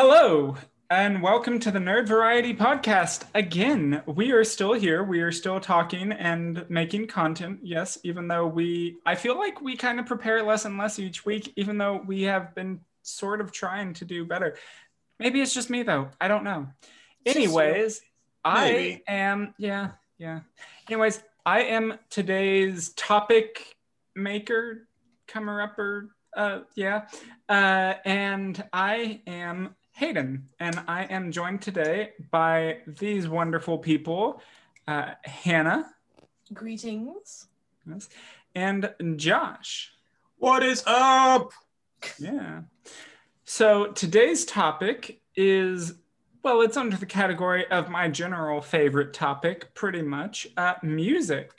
Hello, and welcome to the Nerd Variety Podcast. Again, we are still here. We are still talking and making content. Yes, even though we, I feel like we kind of prepare less and less each week, even though we have been sort of trying to do better. Maybe it's just me, though. I don't know. Anyways, I am, yeah, yeah. Anyways, I am today's topic maker, comer upper, uh, yeah. Uh, and I am Hayden, and I am joined today by these wonderful people uh, Hannah Greetings. yes, and Josh. What is up? Yeah. So today's topic is well, it's under the category of my general favorite topic, pretty much uh, music.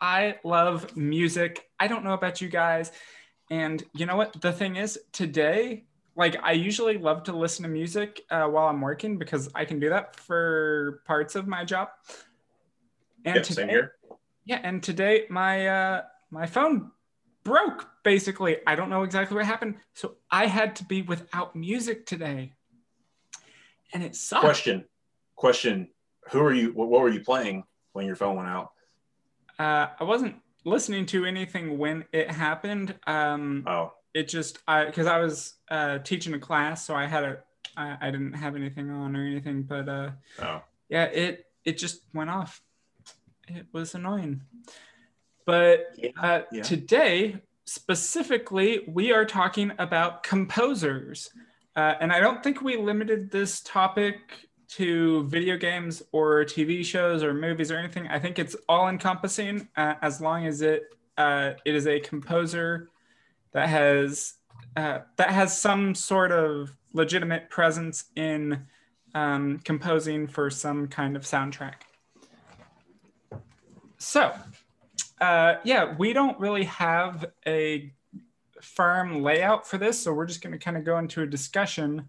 I love music. I don't know about you guys. And you know what? The thing is, today, like, I usually love to listen to music uh, while I'm working because I can do that for parts of my job. And Yep, today, same here. yeah, and today my uh my phone broke basically. I don't know exactly what happened. So I had to be without music today. And it sucked. Question. Question. Who are you? What, what were you playing when your phone went out? Uh I wasn't listening to anything when it happened. Um Oh, it just I because I was uh teaching a class, so I had a I, I didn't have anything on or anything, but uh oh. yeah, it it just went off. It was annoying. But Yeah, uh, yeah. today, specifically, we are talking about composers. Uh, and I don't think we limited this topic to video games or TV shows or movies or anything. I think it's all encompassing uh, as long as it uh, it is a composer that has uh, that has some sort of legitimate presence in um, composing for some kind of soundtrack. So, uh, yeah, we don't really have a firm layout for this, so we're just going to kind of go into a discussion.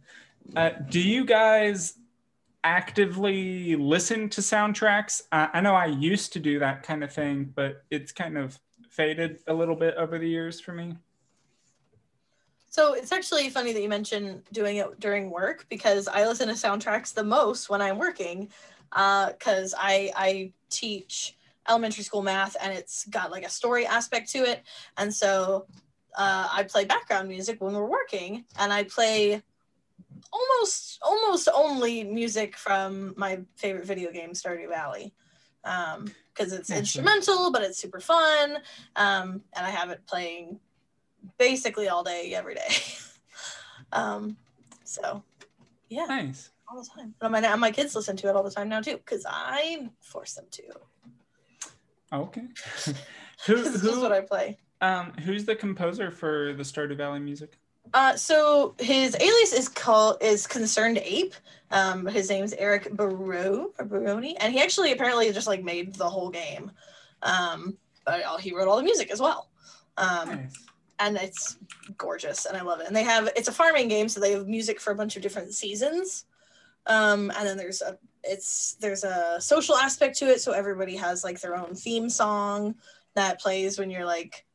Uh, do you guys actively listen to soundtracks? I know I used to do that kind of thing, but it's kind of faded a little bit over the years for me. So it's actually funny that you mentioned doing it during work because I listen to soundtracks the most when I'm working because I I teach elementary school math and it's got like a story aspect to it. And so uh, I play background music when we're working and I play almost almost only music from my favorite video game Stardew Valley. Because it's Yeah, sure. instrumental but it's super fun. Um, and I have it playing basically all day every day um so yeah Nice. all the time and my, my kids listen to it all the time now too because i force them to Okay. who, this is who, what i play um, who's the composer for the Stardew Valley music? uh so his alias is called is ConcernedApe um his name's eric Barone or baroni and he actually apparently just like made the whole game um but he wrote all the music as well um Nice. And it's gorgeous and i love it. And they have it's a farming game so they have music for a bunch of different seasons. Um and then there's a it's there's a social aspect to it so everybody has like their own theme song that plays when you're like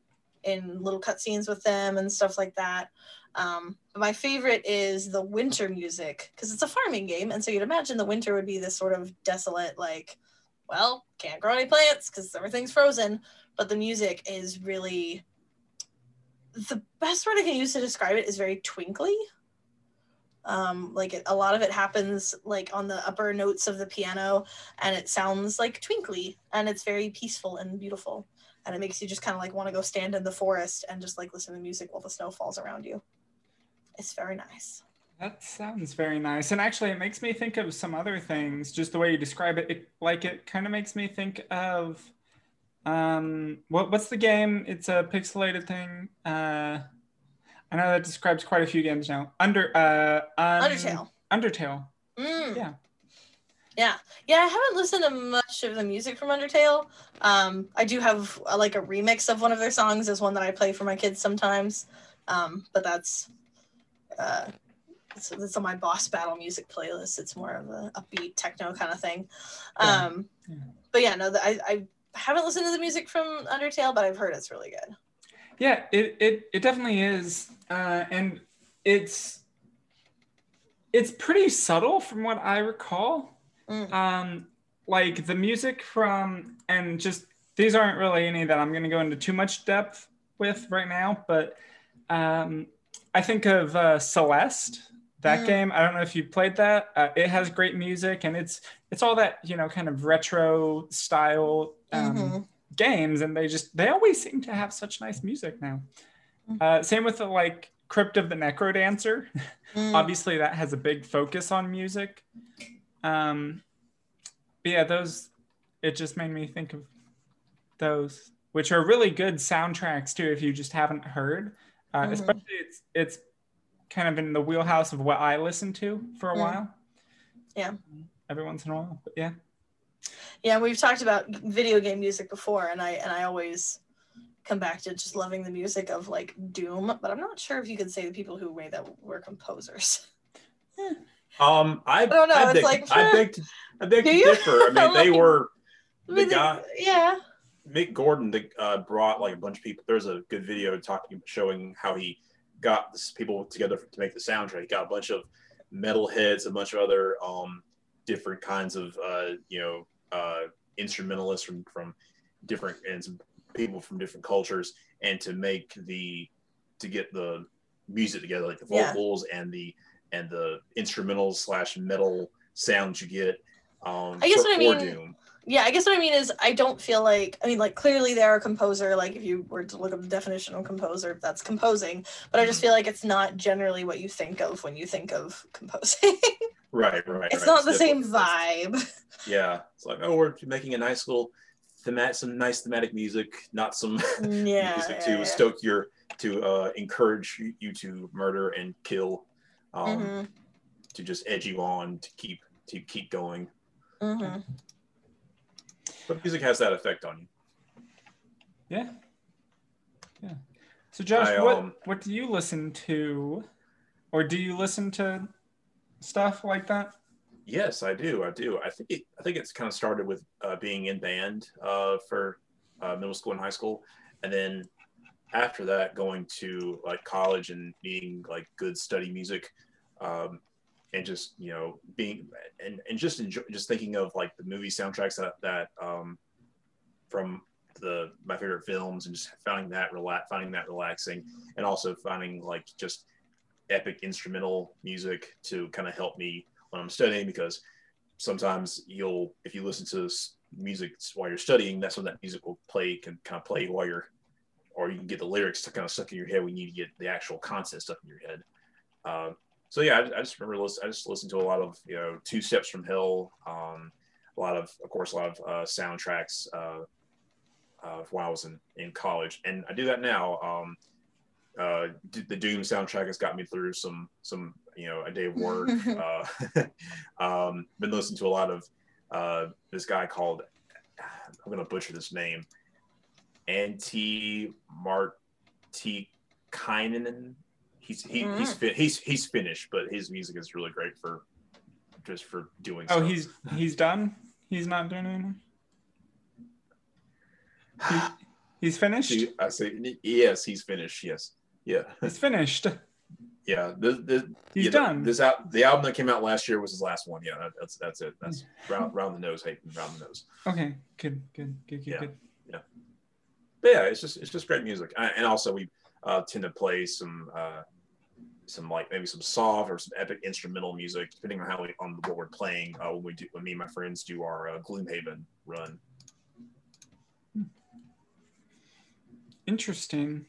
in little cutscenes with them and stuff like that. Um my favorite is the winter music because it's a farming game and so you'd imagine the winter would be this sort of desolate like well can't grow any plants because everything's frozen but the music is really the best word I can use to describe it is very twinkly. Um, like it, a lot of it happens like on the upper notes of the piano, and it sounds like twinkly, and it's very peaceful and beautiful, and it makes you just kind of like want to go stand in the forest and just like listen to music while the snow falls around you. It's very nice. That sounds very nice. And actually, it makes me think of some other things, just the way you describe it. it like, it kind of makes me think of um, what, what's the game? It's a pixelated thing. Uh, I know that describes quite a few games now. Under uh, un- Undertale. Undertale. Mm. Yeah. Yeah, yeah. I haven't listened to much of the music from Undertale. Um, I do have uh, like a remix of one of their songs as one that I play for my kids sometimes. Um, but that's uh, it's, it's on my boss battle music playlist. It's more of a upbeat techno kind of thing. Yeah. Um, Yeah. But yeah, no, the, I I haven't listened to the music from Undertale, but I've heard it's really good. Yeah, it, it, it definitely is. Uh, and it's it's pretty subtle from what I recall. Mm. Um, like the music from, and just these aren't really any that I'm going to go into too much depth with right now, but um, I think of uh, Celeste, that Mm. game. I don't know if you played that. Uh, it has great music, and it's it's all that you know kind of retro style um, Mhm. games, and they just they always seem to have such nice music now. Mm. Uh, same with the like Crypt of the Necro Dancer. Mm. Obviously, that has a big focus on music. Um, but yeah, those it just made me think of those, which are really good soundtracks too. If you just haven't heard, uh, Mhm. especially it's it's kind of in the wheelhouse of what I listen to for a Mm. while. Yeah. every once in a while. But yeah, Yeah, we've talked about video game music before, and I and I always come back to just loving the music of like Doom, but I'm not sure if you could say the people who made that were composers. Um, I, don't know, I it's beg, like, I beg to, I beg to differ. I mean, they Like- were I the guy. yeah. Mick Gordon the, uh, brought like a bunch of people. There's a good video talking showing how he got this, people together to make the soundtrack. He got a bunch of metal heads, a bunch of other um, different kinds of uh, you know uh, instrumentalists from from different and some people from different cultures, and to make the to get the music together, like the Yeah. vocals and the and the instrumentals slash metal sounds you get. Um, I guess what I mean- Doom. Yeah, I guess what I mean is I don't feel like I mean like clearly they're a composer, like if you were to look up the definition of composer, that's composing. But I just feel like it's not generally what you think of when you think of composing. Right, right. it's right. not the same vibe. Yeah, it's like oh, we're making a nice little themat, some nice thematic music, not some Yeah. music yeah, to yeah. stoke your to uh, encourage you- you to murder and kill, um, Mhm, to just edge you on to keep to keep going. mhm. But music has that effect on you. yeah, yeah. So Josh, I, what um, what do you listen to, or do you listen to stuff like that? Yes, I do. I do. I think it, I think it's kind of started with uh, being in band uh, for uh, middle school and high school, and then after that going to like college and needing like good study music, um, and just you know being and, and just enjoy, just thinking of like the movie soundtracks that that um, from the my favorite films and just finding that relax finding that relaxing and also finding like just epic instrumental music to kind of help me when I'm studying because sometimes you'll if you listen to music while you're studying, that's when that music will play can kind of play while you're or you can get the lyrics to kind of stuck in your head when you need to get the actual content stuck in your head. Um, so yeah, I, I just remember listen, I just listened to a lot of you know Two Steps from Hell, um, a lot of of course a lot of uh, soundtracks uh, uh, when I was in, in college, and I do that now. Um, uh, the Doom soundtrack has got me through some some you know a day of work. uh, um, been listening to a lot of uh, this guy called I'm gonna butcher this name, Antti Martikainen. He's he, he's fi- he's he's Finnish, but his music is really great for just for doing. Oh, stuff. he's he's done. He's not doing anything. He, he's finished. See, I say yes, he's finished. Yes, yeah, He's finished. yeah. The, the, He's yeah, done. This out the album that came out last year was his last one. Yeah, that, that's that's it. That's round round the nose, Hayden, round the nose. Okay, good, good, good, good, Yeah. good. But yeah, it's just it's just great music, I, and also we uh, tend to play some uh, some like maybe some soft or some epic instrumental music, depending on how we on what we're playing. Uh, when we do when me and my friends do our uh, Gloomhaven run. Interesting.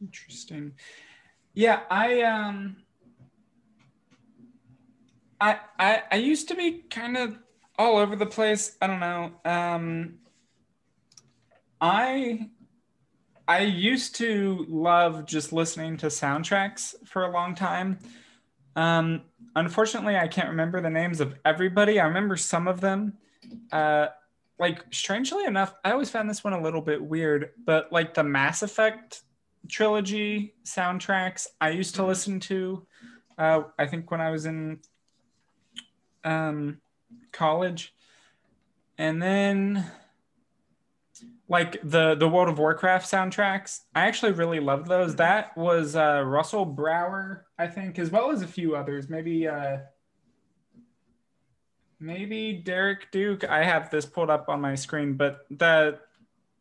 Interesting. Yeah, I um I I I used to be kind of all over the place. I don't know. Um I I used to love just listening to soundtracks for a long time. Um unfortunately, I can't remember the names of everybody. I remember some of them. Uh like strangely enough, I always found this one a little bit weird, but like the Mass Effect trilogy soundtracks I used to listen to. Uh, I think when I was in um, college, and then like the the World of Warcraft soundtracks. I actually really loved those. That was uh, Russell Brower, I think, as well as a few others. Maybe uh, maybe Derek Duke. I have this pulled up on my screen, but the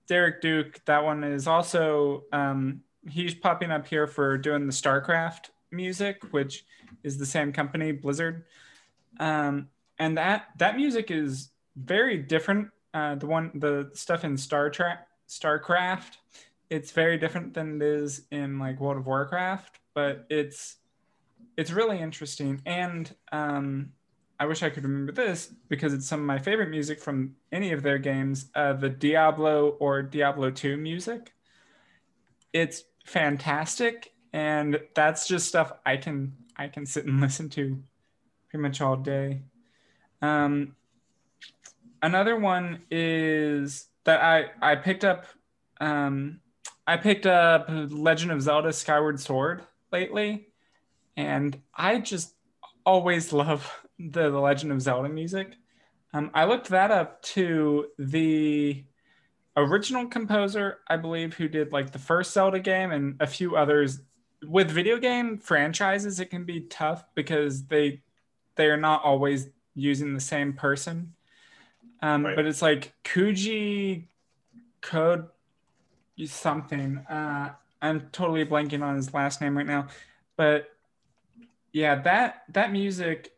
Derek Duke, that one is also um, he's popping up here for doing the StarCraft music, which is the same company, Blizzard. Um, and that that music is very different. Uh, the one the stuff in Star Trek StarCraft, it's very different than it is in like World of Warcraft, but it's it's really interesting. And um, I wish I could remember this because it's some of my favorite music from any of their games. Uh, the Diablo or Diablo 2 music. It's fantastic, and that's just stuff I can I can sit and listen to pretty much all day. Um, another one is that I I picked up um, I picked up Legend of Zelda Skyward Sword lately, and I just always love the, the Legend of Zelda music. Um, I looked that up to the original composer, I believe, who did like the first Zelda game and a few others. With video game franchises, it can be tough because they they are not always using the same person. Um, right. But it's like Koji Code something. Uh, I'm totally blanking on his last name right now, but yeah, that that music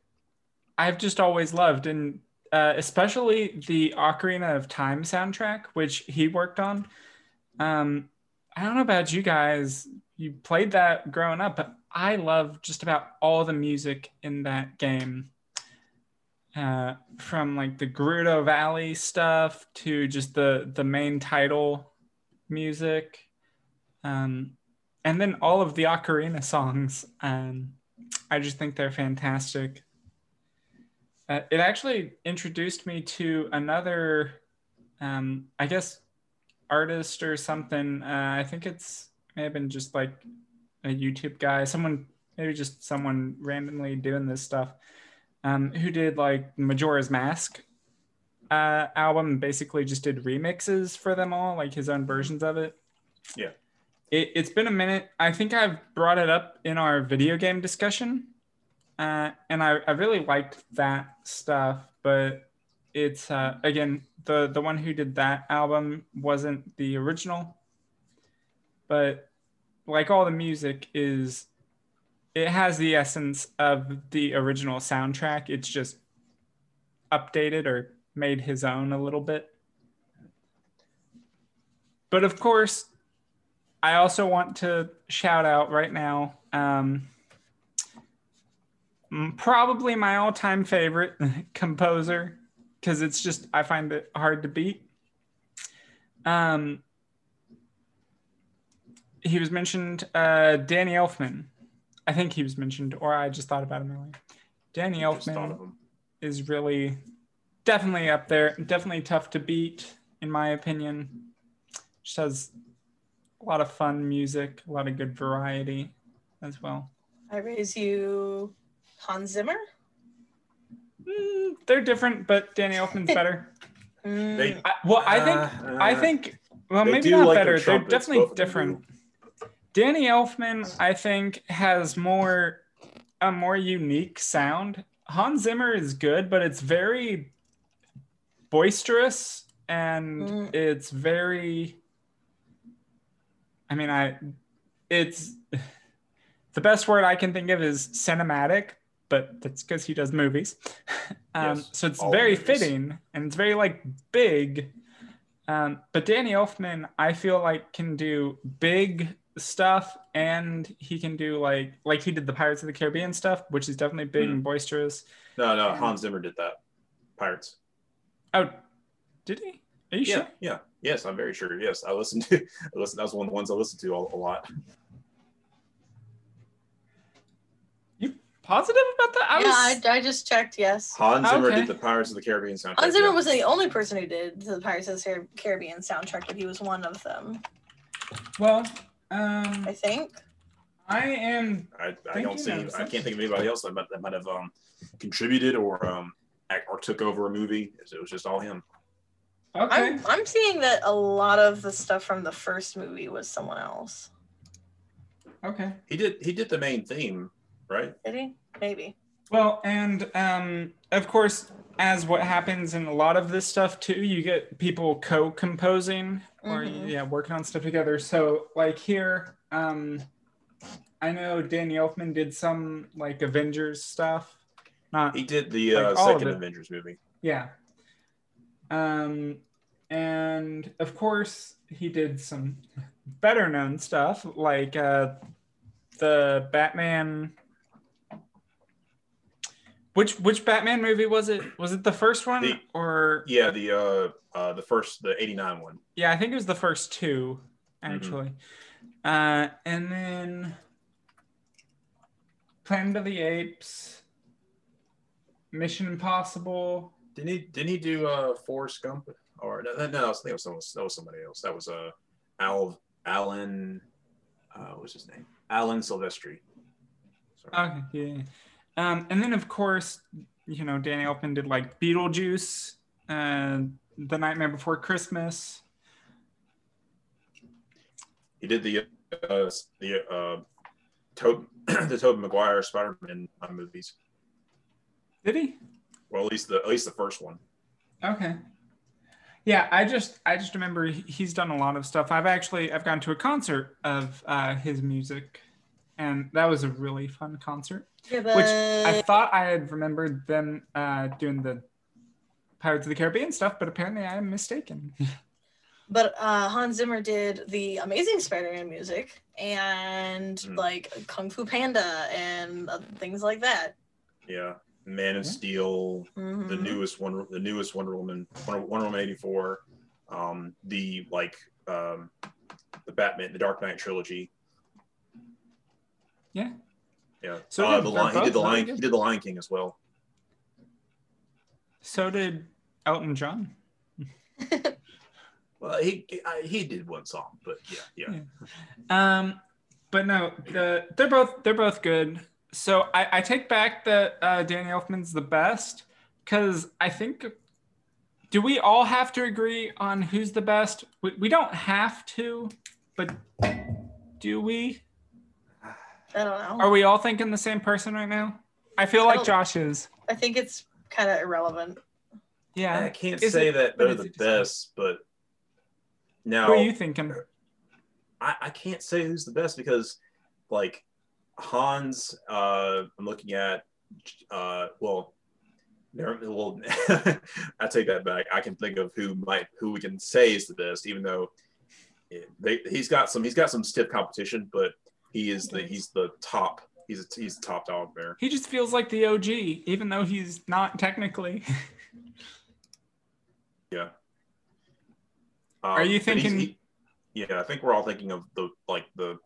I've just always loved, and uh, especially the Ocarina of Time soundtrack, which he worked on. Um, I don't know about you guys. You played that growing up, but I love just about all the music in that game. Uh, from like the Gerudo Valley stuff to just the the main title music, um, and then all of the ocarina songs. Um, I just think they're fantastic. Uh, it actually introduced me to another, um, I guess, artist or something. Uh, I think it's may have been just like a YouTube guy, someone maybe just someone randomly doing this stuff, um, who did like Majora's Mask uh, album. Basically, just did remixes for them all, like his own versions of it. Yeah. It, it's been a minute. I think I've brought it up in our video game discussion uh, and I, I really liked that stuff, but it's uh, again the the one who did that album wasn't the original, but like all the music is, it has the essence of the original soundtrack. It's just updated or made his own a little bit. But of course, I also want to shout out right now. Um, probably my all-time favorite composer because it's just I find it hard to beat. Um, he was mentioned uh, Danny Elfman. I think he was mentioned, or I just thought about him earlier. Danny Elfman is really definitely up there. Definitely tough to beat, in my opinion. Just has a lot of fun music, a lot of good variety as well. I raise you Hans Zimmer? Mm, they're different, but Danny Elfman's better. They, I, well, I think uh, I think well maybe not like better. They're definitely different. Danny Elfman, I think, has more a more unique sound. Hans Zimmer is good, but it's very boisterous and mm. it's very I mean I it's the best word I can think of is cinematic, but that's because he does movies. um, yes, so it's very movies. fitting and it's very like big. Um, but Danny Elfman, I feel like can do big stuff and he can do like like he did the Pirates of the Caribbean stuff, which is definitely big mm. and boisterous. No, no, Hans Zimmer did that. Pirates. Oh, did he? Are you yeah, sure? Yeah. Yes, I'm very sure. Yes, I listened to. I listened. That was one of the ones I listened to a, a lot. Positive about that? I yeah, was... I, I just checked. Yes. Hans Zimmer okay. did the Pirates of the Caribbean soundtrack. Hans Zimmer wasn't the only person who did the Pirates of the Caribbean soundtrack, but he was one of them. Well, um, I think. I am. I, I don't see. I can't think of anybody else that might, that might have um, contributed or um, or took over a movie. It was just all him. Okay. I'm I'm seeing that a lot of the stuff from the first movie was someone else. Okay. He did he did the main theme, right? Did he? Maybe. Well, and um, of course, as what happens in a lot of this stuff too, you get people co-composing or Mhm. yeah, working on stuff together. So like here, um, I know Danny Elfman did some like Avengers stuff. Not He did the Like, uh, second. Avengers movie. yeah. Um, and of course, he did some better known stuff like uh, the Batman. Which which Batman movie was it? Was it the first one The- or Yeah, the uh, uh the first the '89 one. yeah? I think it was the first two Mm-hmm. actually. Uh, and then Planet of the Apes, Mission Impossible. Didn't he? Didn't he do uh Forrest Gump? Or no, no, no I think it was, someone, that was somebody else. That was uh Al Alan. Uh, what's his name? Alan Silvestri. Sorry. Okay, yeah. Um, and then of course, you know, Danny Elfman did like Beetlejuice, uh, The Nightmare Before Christmas. He did the uh, the uh, Tob the Tobey Maguire Spider-Man movies. Did he? Well, at least the at least the first one. Okay. Yeah, I just I just remember he's done a lot of stuff. I've actually I've gone to a concert of uh, his music, and that was a really fun concert. Yeah, Which I thought I had remembered them uh, doing the Pirates of the Caribbean stuff, but apparently I am mistaken. but uh, Hans Zimmer did the Amazing Spider-Man music and Mm. like Kung Fu Panda and uh, things like that. Yeah, Man of Yeah. Steel, the Mhm. newest one, the newest Wonder Woman, Wonder, Wonder Woman eighty four, um, the like um, the Batman, the Dark Knight trilogy. Yeah. Yeah. So uh, did- the lion, he did the lion. good. He did the Lion King as well. So did Elton John. Well, he I, he did one song, but yeah, yeah. Yeah. Um, but no, the they're both they're both good. So I, I take back that uh, Danny Elfman's the best because I think. Do we all have to agree on who's the best? We, we don't have to, but do we? I don't know. Are we all thinking the same person right now? I feel I like don't- Josh is. I think it's kind of irrelevant. Yeah. I can't Is say it- that but they're the it just- best, but now Who are you thinking? I, I can't say who's the best because like Hans, uh, I'm looking at uh, well, well, I take that back. I can think of who might who we can say is the best, even though it, they, he's got some he's got some stiff competition, but he is the he's the top. He's a, he's the top dog there. He just feels like the OG, even though he's not technically. Yeah. Are you Um, but he's- thinking- he- yeah, I think we're all thinking of the like the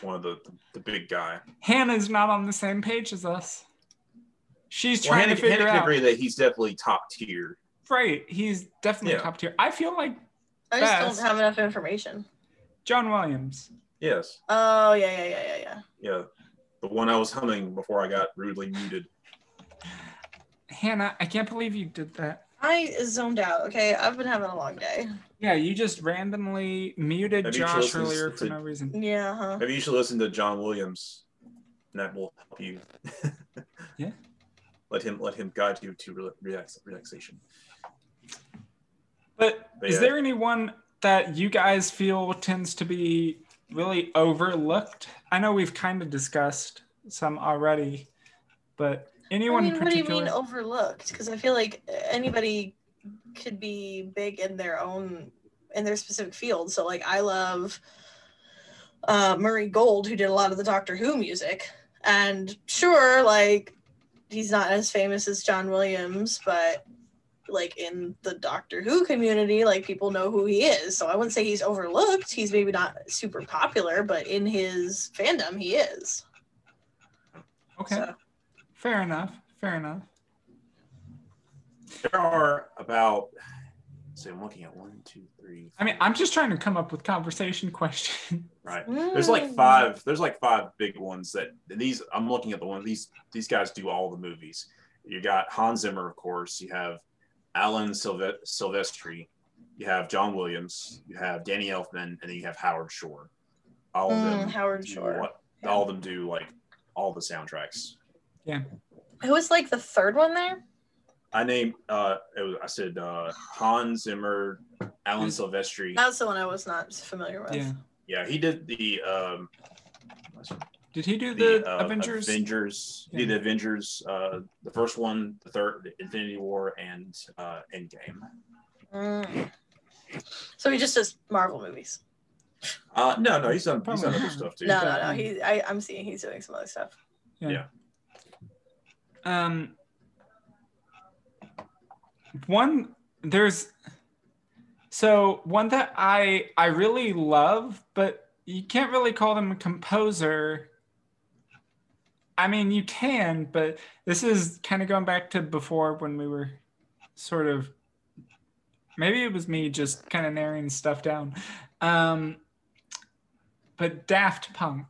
one of the the, big guy. Hannah's not on the same page as us. She's Well, trying Hannah, to figure Hannah can out. agree that he's definitely top tier. Right, he's definitely Yeah. top tier. I feel like I just Best. don't have enough information. John Williams. Yes. Oh yeah, yeah, yeah, yeah, yeah. Yeah. The one I was humming before I got rudely muted. Hannah, I can't believe you did that. I zoned out. Okay, I've been having a long day. Yeah, you just randomly muted Maybe you should Josh listen earlier to- for no reason. Yeah, huh? Maybe you should listen to John Williams. And that will help you. Yeah. Let him let him guide you to rela- relax, relaxation. But But is yeah. there anyone that you guys feel tends to be really overlooked? I know we've kind of discussed some already, but anyone I mean, in what do you mean overlooked? Because I feel like anybody could be big in their own in their specific field. So like I love uh, Murray Gold, who did a lot of the Doctor Who music, and sure, like he's not as famous as John Williams, but like in the Doctor Who community, like people know who he is. So I wouldn't say he's overlooked. He's maybe not super popular, but in his fandom, he is. okay, So, fair enough. Fair enough. There are about so I'm looking at one, two, three. I mean, I'm just trying to come up with conversation questions. Right. There's like mm. five. There's like five big ones that these. I'm looking at the one. These these guys do all the movies. You got Hans Zimmer, of course. You have Alan Silve- Silvestri. you have John Williams, you have Danny Elfman, and then you have Howard Shore. All of them, Mm, Howard do Shore. what- Yeah. all of them do like all the soundtracks. Yeah. Who was like the third one there? I named, uh, it was, I said uh, Hans Zimmer, Alan Who's- Silvestri. That's the one I was not familiar with. Yeah. Yeah, he did the um, Did he do the, the, uh, Avengers? Avengers. He did the Avengers, uh, the first one, the third, the Infinity War, and uh, Endgame. Mm. So he just does Marvel movies. Uh, no, no, he's done he's done other stuff too. No, no, no. Batman. He, I, I'm seeing he's doing some other stuff. Yeah. Um, one there's so one that I I really love, but you can't really call them a composer. I mean, you can, but this is kind of going back to before when we were sort of maybe it was me just kind of narrowing stuff down. Um, but Daft Punk,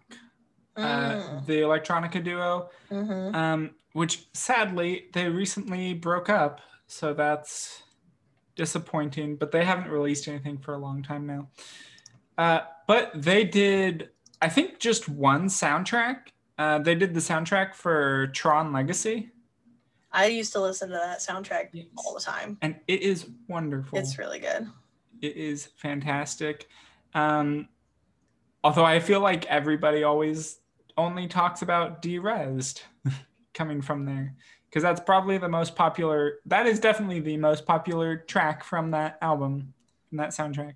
uh, Mm. the electronica duo, hmm um, which sadly they recently broke up, so that's disappointing. But they haven't released anything for a long time now. Uh, but they did, I think, just one soundtrack. Uh, they did the soundtrack for Tron Legacy, I used to listen to that soundtrack Yes. all the time. and it is wonderful. It's really good. it is fantastic. Um, although I feel like everybody always only talks about Derezzed coming from there because that's probably the most popular. That is definitely the most popular track from that album, from that soundtrack.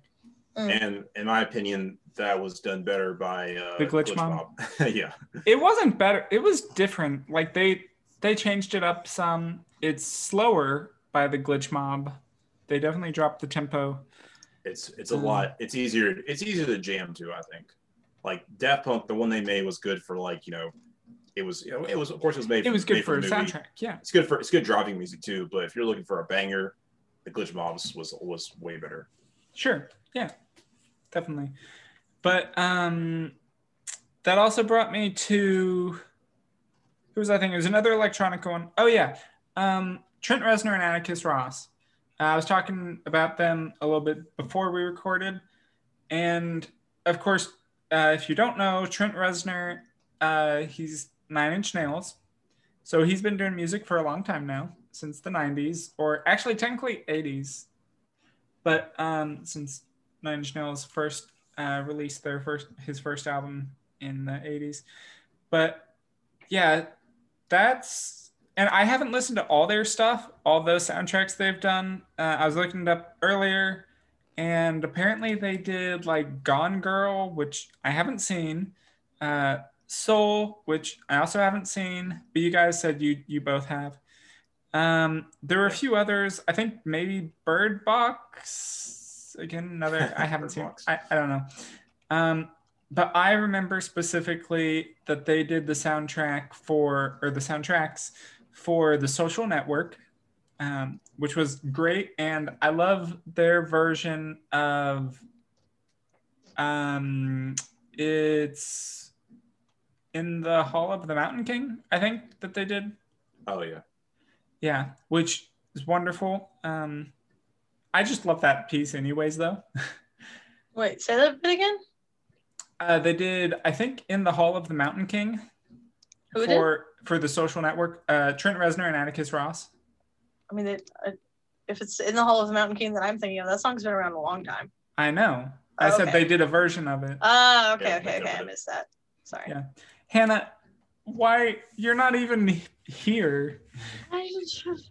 And in my opinion, that was done better by uh, The Glitch Mob? yeah, It wasn't better. It was different. Like they they changed it up some. It's slower by the Glitch Mob. They definitely dropped the tempo. it's it's a lot. It's easier. It's easier to jam to. I think. Like Daft Punk, the one they made was good for like you know, it was you know it was of course it was made. It was good for a the soundtrack. Yeah. It's good for it's good driving music too. But if you're looking for a banger, the Glitch Mobs was was way better. Sure. Yeah. Definitely. But um that also brought me to who was I think it was another electronic one. Oh yeah. Um Trent Reznor and Atticus Ross. Uh, I was talking about them a little bit before we recorded. And of course, uh, if you don't know, Trent Reznor, uh, he's Nine Inch Nails. So he's been doing music for a long time now, since the 90s, or actually technically 80s. But um, since Nine Inch Nails first uh, released their first his first album in the 80s. But yeah, that's and I haven't listened to all their stuff, all those soundtracks they've done. Uh, I was looking it up earlier, and apparently they did like Gone Girl, which I haven't seen, uh, Soul, which I also haven't seen, but you guys said you you both have. Um, there were a few others. I think maybe Bird Box. Again, another I haven't seen. I, I don't know. Um, but I remember specifically that they did the soundtrack for or the soundtracks for the Social Network, um, which was great, and I love their version of. Um, it's in the Hall of the Mountain King, I think that they did. Oh yeah. Yeah, which is wonderful. Um, I just love that piece, anyways. Though Wait, say that bit again. uh, they did, I think, in the Hall of the Mountain King Who did? for for the Social Network. Uh, Trent Reznor and Atticus Ross. I mean, it, uh, if it's in the Hall of the Mountain King that I'm thinking of, that song's been around a long time. I know. I said Okay. they did a version of it. Ah, okay, Yeah, okay, okay. I missed that. Sorry. Yeah. Hannah, why you're not even here? I,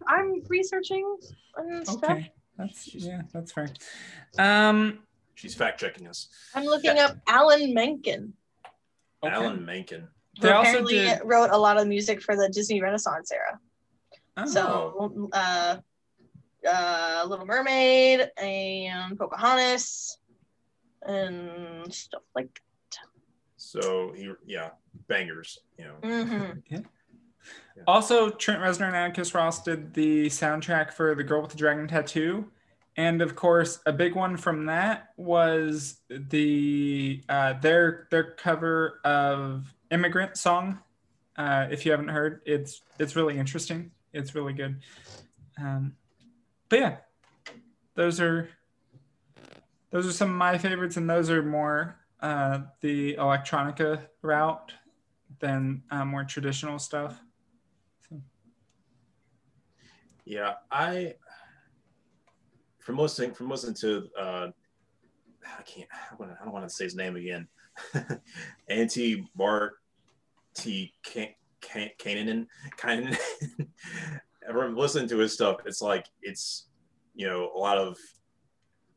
I'm researching and stuff. Okay, that's yeah, that's fair. Um, She's fact checking us. I'm looking up Alan Menken. okay. Alan Menken. They also apparently did- wrote a lot of music for the Disney Renaissance era. Oh, So, uh, uh, Little Mermaid and Pocahontas and stuff like. That. So he yeah bangers. You know. Mm-hmm. Also, Trent Reznor and Atticus Ross did the soundtrack for The Girl with the Dragon Tattoo. And of course, a big one from that was the uh, their their cover of Immigrant Song. Uh, if you haven't heard, it's it's really interesting. It's really good. Um, but yeah, those are those are some of my favorites, and those are more uh, the electronica route than uh, more traditional stuff. So. Yeah, I from listening from listening to uh, I can't I don't want to say his name again. Anti Bart T Kanan Kanan. Everyone listening to his stuff, it's like it's you know a lot of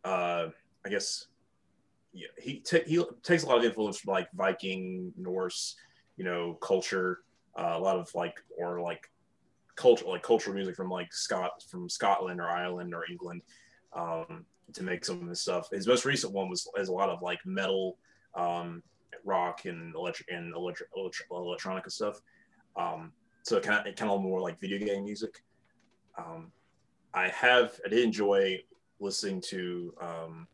uh, I guess yeah, he he takes a lot of influence from like Viking, Norse, you know, culture. Uh, a lot of like or like culture, like cultural music from like Scott from Scotland or Ireland or England, um, to make some of this stuff. His most recent one was has a lot of like metal, um, rock and electric and electric, electric electronica stuff. Um, so kind of kind of more like video game music. Um, I have I did enjoy listening to um,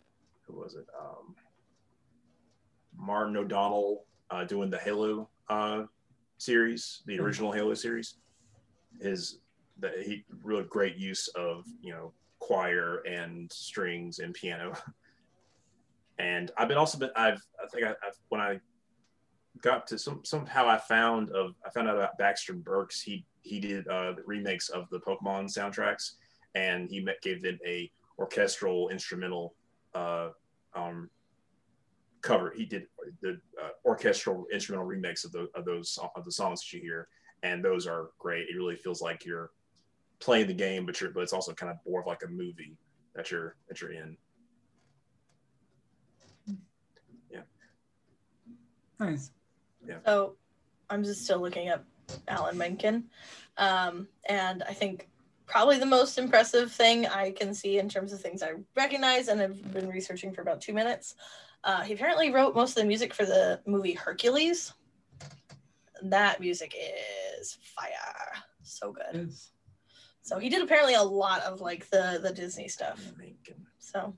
who was it? Um, Martin O'Donnell uh, doing the Halo uh, series, the hmm. original Halo series. His that he really great use of you know choir and strings and piano. And I've been also been I've I think I, have when I got to some somehow I found of I found out about Braxton Burks. He he did uh, the remakes of the Pokemon soundtracks, and he met, gave them a orchestral instrumental uh, um, cover. He did the uh, orchestral instrumental remix of, the, of those of the songs that you hear, and those are great. It really feels like you're playing the game, but you're but it's also kind of more of like a movie that you're that you're in. Yeah. Nice. Yeah. So I'm just still looking up Alan Menken, um, and I think probably the most impressive thing I can see in terms of things I recognize and have been researching for about two minutes. Uh, he apparently wrote most of the music for the movie Hercules. That music is fire. So good. So he did apparently a lot of like the the Disney stuff. So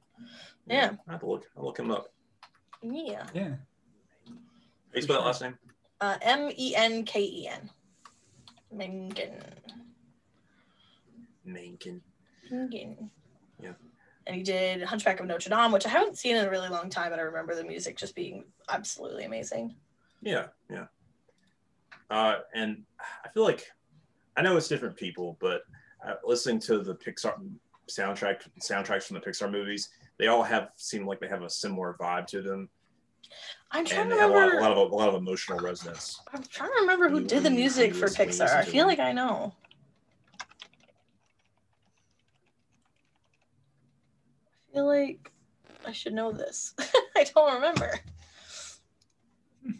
yeah. I have to look I'll look him up. Yeah. Yeah. How you spell that last name? Uh, M E N K E N. Menken. Menken. Menken. Yeah. And he did Hunchback of Notre Dame, which I haven't seen in a really long time, but I remember the music just being absolutely amazing. Yeah, yeah. Uh, and I feel like I know it's different people, but uh, listening to the Pixar soundtrack soundtracks from the Pixar movies, they all have seem like they have a similar vibe to them. I'm trying to remember a lot, a lot, of a lot of emotional resonance. I'm trying to remember who did the music for Pixar. I feel like I know. I feel like I should know this. I don't remember.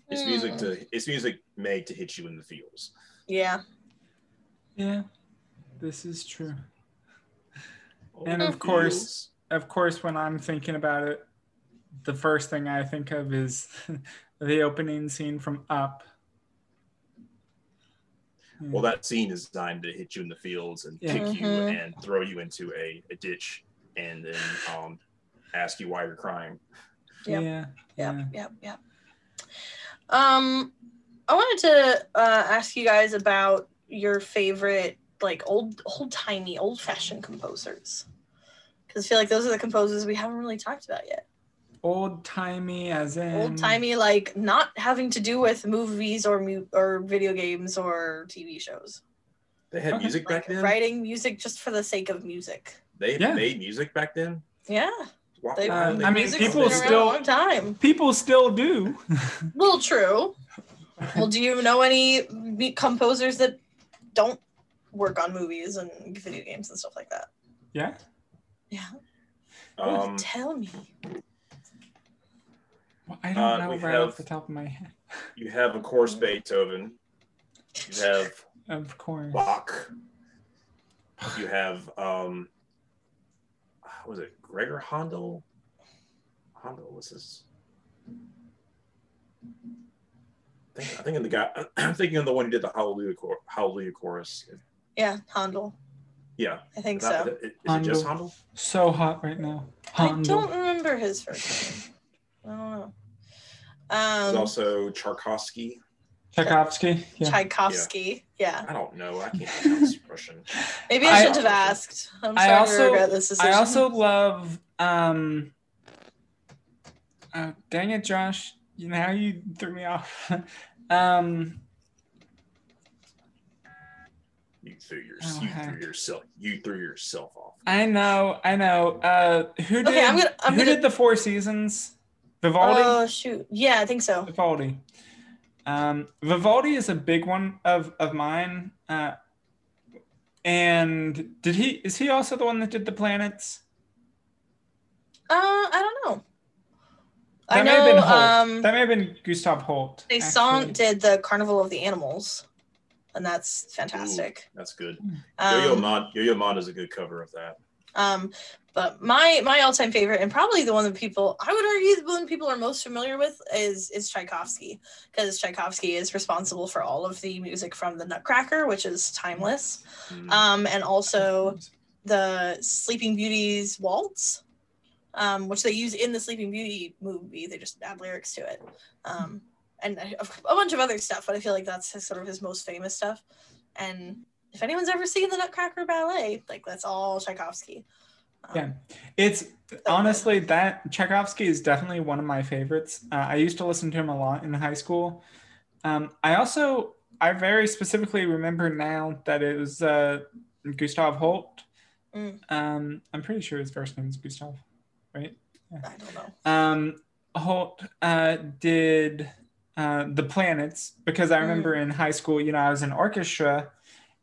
It's music to hmm. it's music made to hit you in the feels. Yeah. Yeah. This is true. and of course, of course, when I'm thinking about it, the first thing I think of is the opening scene from Up. Well, that scene is designed to hit you in the fields and yeah. kick mm-hmm. you and throw you into a, a ditch and then um, ask you why you're crying. Yep. Yeah. Yep. Yep. Yep. Um, I wanted to uh, ask you guys about your favorite like old old timey old fashioned composers because I feel like those are the composers we haven't really talked about yet. Old timey, as in old timey, like not having to do with movies or mu- or video games or TV shows. They had okay. music back then. Writing music just for the sake of music. They yeah. made music back then. Yeah. They, uh, I mean, people still long time. People still do. well, true. Well, do you know any composers that don't work on movies and video games and stuff like that. Yeah. Yeah. Um, tell me. Well, I don't uh, know right have, off the top of my head. You have, of course, Beethoven. You have, of course, Bach. You have, um, was it Gregor Handel? Handel was this? I think, I think in the guy. I'm thinking of the one who did the Hallelujah, Hallelujah chorus. Yeah, Handel. Yeah. I think that, so. Is Handel. it just Handel? So hot right now. Handel. I don't remember his first name. I don't know. Um, There's also Tchaikovsky. Tchaikovsky. Yeah. Tchaikovsky. Yeah. I don't know. I can't pronounce Russian. Maybe I, I should have asked. I'm sorry I also, to regret this decision. I also love um Oh, dang it, Josh! You now you threw me off. um, You threw your Oh, you heck. threw yourself you threw yourself off. I know, I know. Uh, who did? Okay, I'm gonna- I'm who gonna- did the Four Seasons? Vivaldi. Oh shoot. Yeah, I think so. Vivaldi. Um, Vivaldi is a big one of of mine. Uh, and did he? Is he also the one that did the planets? Uh, I don't know. That I may have know been Holt. um that may have been Gustav Holt. they song did the Carnival of the Animals. And that's fantastic. That's good. Um, Yo-Yo Ma Yo-Yo Ma is a good cover of that. Um, but my my all time favorite, and probably the one that people I would argue the one people are most familiar with is is Tchaikovsky because Tchaikovsky is responsible for all of the music from the Nutcracker, which is timeless, Mm. um, and also the Sleeping Beauty's waltz, um, which they use in the Sleeping Beauty movie. They just add lyrics to it, um, and a, a bunch of other stuff. But I feel like that's his, sort of his most famous stuff. And if anyone's ever seen the Nutcracker ballet, like that's all Tchaikovsky. Um, Yeah. It's honestly that Tchaikovsky is definitely one of my favorites. Uh, I used to listen to him a lot in high school. Um, I also I very specifically remember now that it was uh, Gustav Holt. Mm. Um, I'm pretty sure his first name is Gustav, right? I don't know. Um, Holt uh, did uh, the planets because I Mm. remember in high school, you know, I was in orchestra,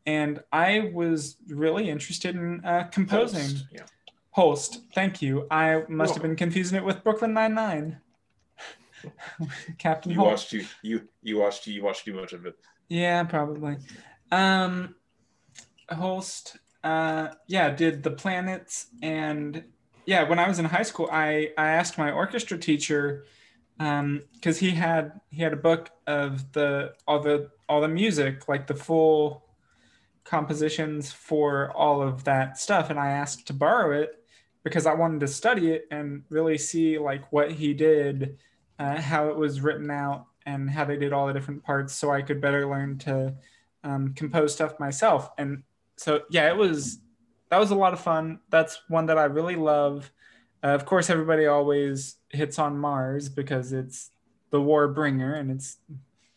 and I was really interested in uh, composing. Holst, Yeah. Holst, thank you. I must have been confusing it with Brooklyn Nine Nine. Captain You Holt. watched you you you watched you watched too much of it. Yeah, probably. Um, Holst, uh, yeah, did the planets, and yeah, when I was in high school, I I asked my orchestra teacher, um, because he had he had a book of the all the all the music, like the full compositions for all of that stuff, and I asked to borrow it because I wanted to study it and really see like what he did, uh, how it was written out, and how they did all the different parts, so I could better learn to um, compose stuff myself. And so yeah, it was that was a lot of fun. That's one that I really love. Uh, of course, everybody always hits on Mars because it's the war bringer and it's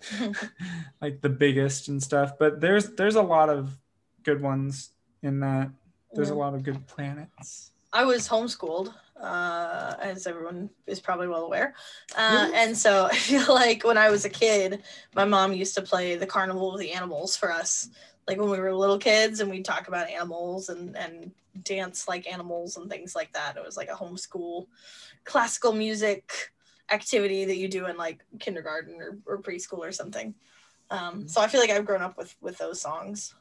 like the biggest and stuff. But there's there's a lot of good ones in that. There's a lot of good planets. I was homeschooled, uh, as everyone is probably well aware. Uh, Really? and so I feel like when I was a kid, my mom used to play the Carnival of the Animals for us, like when we were little kids, and we'd talk about animals and, and dance like animals and things like that. It was like a homeschool classical music activity that you do in like kindergarten or, or preschool or something. Um, so I feel like I've grown up with with those songs,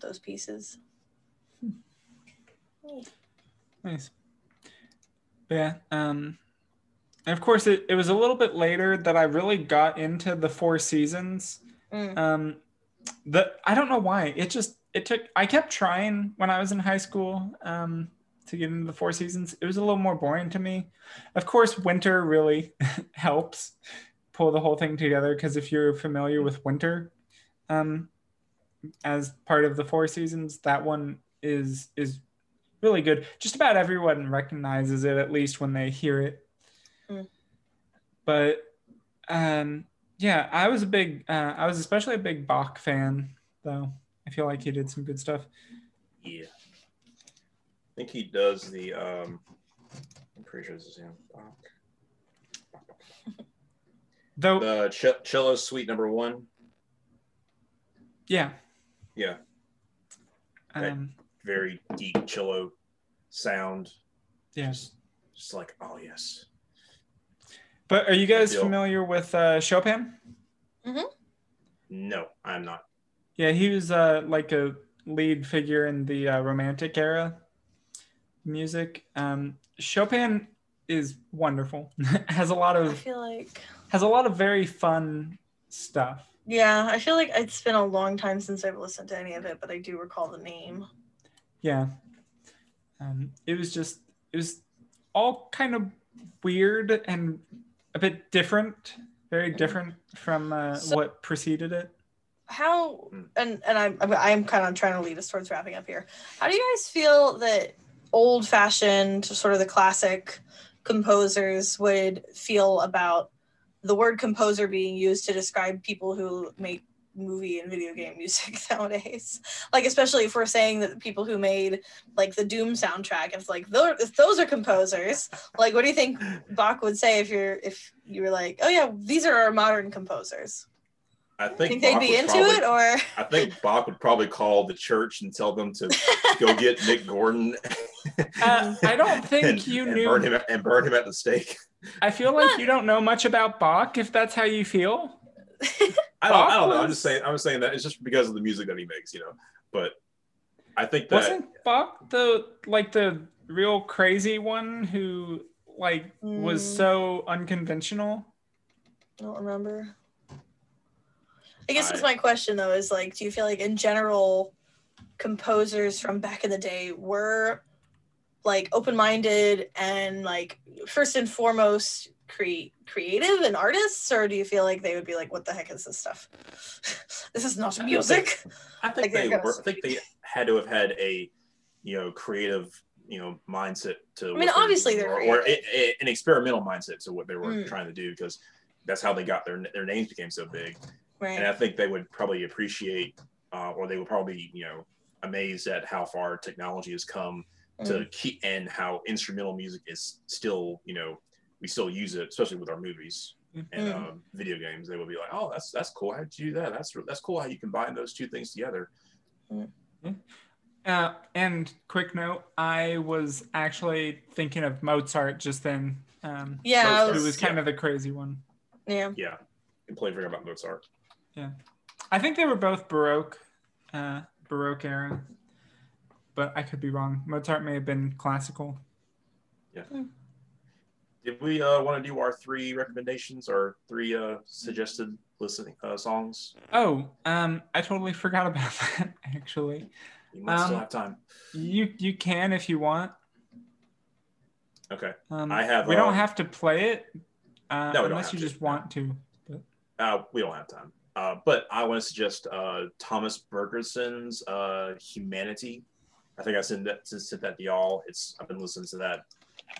those pieces. Nice. Yeah. Um, and of course, it, it was a little bit later that I really got into the Four Seasons. Mm. Um, the I don't know why it just it took. I kept trying when I was in high school um, to get into the Four Seasons. It was a little more boring to me. Of course, winter really helps pull the whole thing together because if you're familiar with winter, um, as part of the Four Seasons, that one is is really good. Just about everyone recognizes it at least when they hear it. Mm. But um, yeah, I was a big, uh, I was especially a big Bach fan, though. I feel like he did some good stuff. Yeah. I think he does the um I'm pretty sure this is him. Though, The ch- cello suite number one. yeah, Yeah. um, Very deep cello sound. Yes. Just, just like, oh yes. But are you guys Deal. familiar with uh, Chopin? No, I'm not. Yeah, he was uh, like a lead figure in the uh, Romantic era music. Um, Chopin is wonderful. has a lot of I feel like has a lot of very fun stuff. yeah, I feel like it's been a long time since I've listened to any of it, but I do recall the name. Yeah. Um, it was just it was all kind of weird and a bit different, very different from uh, So- what preceded it. How and and I'm I'm kind of trying to lead us towards wrapping up here. How do you guys feel that old fashioned, sort of the classic composers would feel about the word composer being used to describe people who make movie and video game music nowadays. Like especially if we're saying that people who made like the Doom soundtrack, if like those those are composers, like what do you think Bach would say if you're if you were like, oh yeah, these are our modern composers? I think, Think they'd Bach be into probably- it or I think Bach would probably call the church and tell them to go get Mick Gordon Uh, I don't think and, you and knew. burn him and burn him at the stake. I feel like you don't know much about Bach. If that's how you feel, I don't, I don't know. I'm just saying. I'm just saying that it's just because of the music that he makes, you know. But I think that wasn't Bach the like the real crazy one who like was Mm. so unconventional? I don't remember. I guess that's my question though, is like, do you feel like in general composers from back in the day were like open-minded and like first and foremost cre- creative and artists or do you feel like they would be like what the heck is this stuff this is not music I think Like they were. I think they had to have had a, you know, creative, you know, mindset to. I mean, obviously doing, they're or, or creative. a- a- an experimental mindset to what they were Mm. trying to do because that's how they got their their names became so big. Right And I think they would probably appreciate, uh, or they would probably, you know, amazed at how far technology has come to Mm. keep and how instrumental music is still, you know, we still use it, especially with our movies and Mm. um, video games. They would be like, oh, that's that's cool. How did you do that? That's that's cool. How you combine those two things together. Uh, and quick note, I was actually thinking of Mozart just then. Um, yeah I Mozart. who was, was kind of the crazy one. yeah Yeah, completely forgot about Mozart. I think they were both Baroque, uh, Baroque era, but I could be wrong. Mozart may have been classical. Yeah. Did we uh, want to do our three recommendations or three uh, suggested listening uh, songs? Oh, um, I totally forgot about that. Actually, You might still Um, have time. you you can if you want. Okay. Um, I have, We don't um, have to play it uh, No, we don't unless you to, just want to. Uh, we don't have time. Uh, but I want to suggest uh, Thomas Bergersen's uh, "Humanity." I think I sent that sent that to y'all. It's I've been listening to that.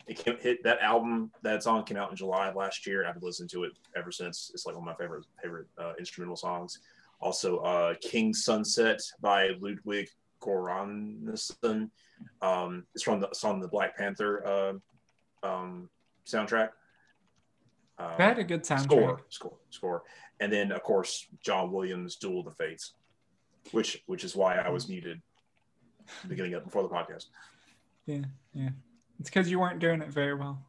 It came, hit that album. That song came out in July of last year. I've been listening to it ever since. It's like one of my favorite favorite uh, instrumental songs. Also, uh, "King Sunset" by Ludwig Göransson. Um, it's from the song "The Black Panther" uh, um, soundtrack. Um, That had a good soundtrack. score, score, score, and then of course John Williams' "Duel of the Fates," which which is why I was muted beginning up before the podcast. Yeah, yeah. It's because you weren't doing it very well.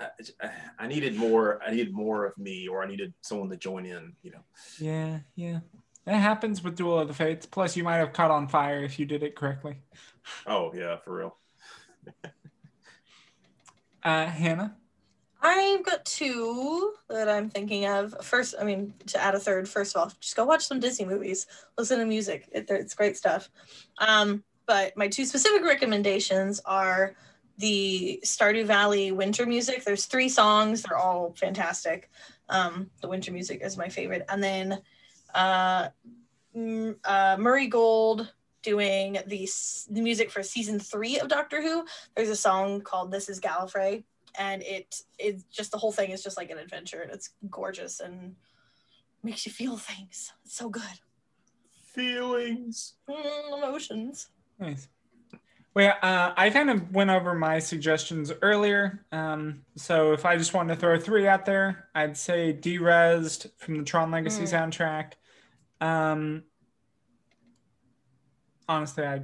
I, I needed more. I needed more of me, or I needed someone to join in. You know. Yeah, yeah. That happens with Duel of the Fates. Plus, you might have caught on fire if you did it correctly. Oh yeah, for real. Uh, Hannah. I've got two that I'm thinking of. First, I mean, to add a third, first of all, just go watch some Disney movies, listen to music. It, it's great stuff. Um, but my two specific recommendations are the Stardew Valley winter music. There's three songs, they're all fantastic. Um, the winter music is my favorite. And then uh, uh, Murray Gold doing the, the music for season three of Doctor Who. There's a song called This Is Gallifrey and it it's just the whole thing is just like an adventure and it's gorgeous and makes you feel things it's so good Feelings. mm, emotions Nice. Well, yeah, uh, I kind of went over my suggestions earlier. Um, so if I just wanted to throw three out there, I'd say Derezzed from the Tron Legacy soundtrack. Um, honestly, I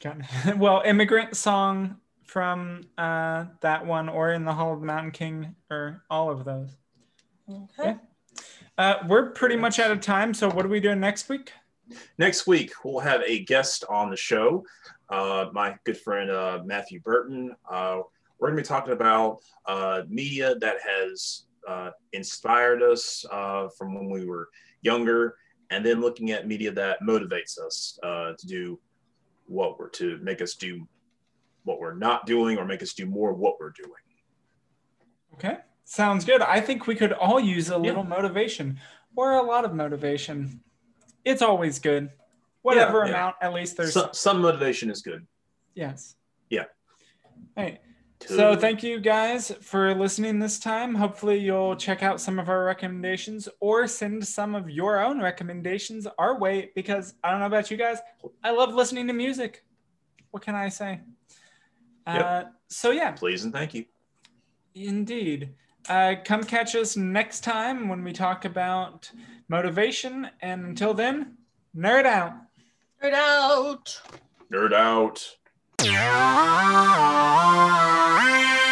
got well, Immigrant Song from uh, that one, or In the Hall of the Mountain King, or all of those. okay Yeah. Uh, we're pretty much out of time. So what are we doing next week? Next week we'll have a guest on the show. Uh, my good friend uh, Matthew Burton. Uh, we're going to be talking about uh, media that has uh, inspired us uh, from when we were younger, and then looking at media that motivates us uh, to do what we're to make us do what we're not doing, or make us do more of what we're doing. Okay, sounds good. I think we could all use a Yeah. little motivation or a lot of motivation. It's always good. Whatever Yeah, yeah. amount, at least there's Some, some motivation is good. yes. Yeah. Hey, too. So thank you guys for listening this time. Hopefully you'll check out some of our recommendations or send some of your own recommendations our way because I don't know about you guys. I love listening to music. What can I say? Yep. Uh, so yeah, Please and thank you. indeed. Uh, come catch us next time when we talk about motivation. And until then, nerd out. Nerd out. Nerd out. Yeah.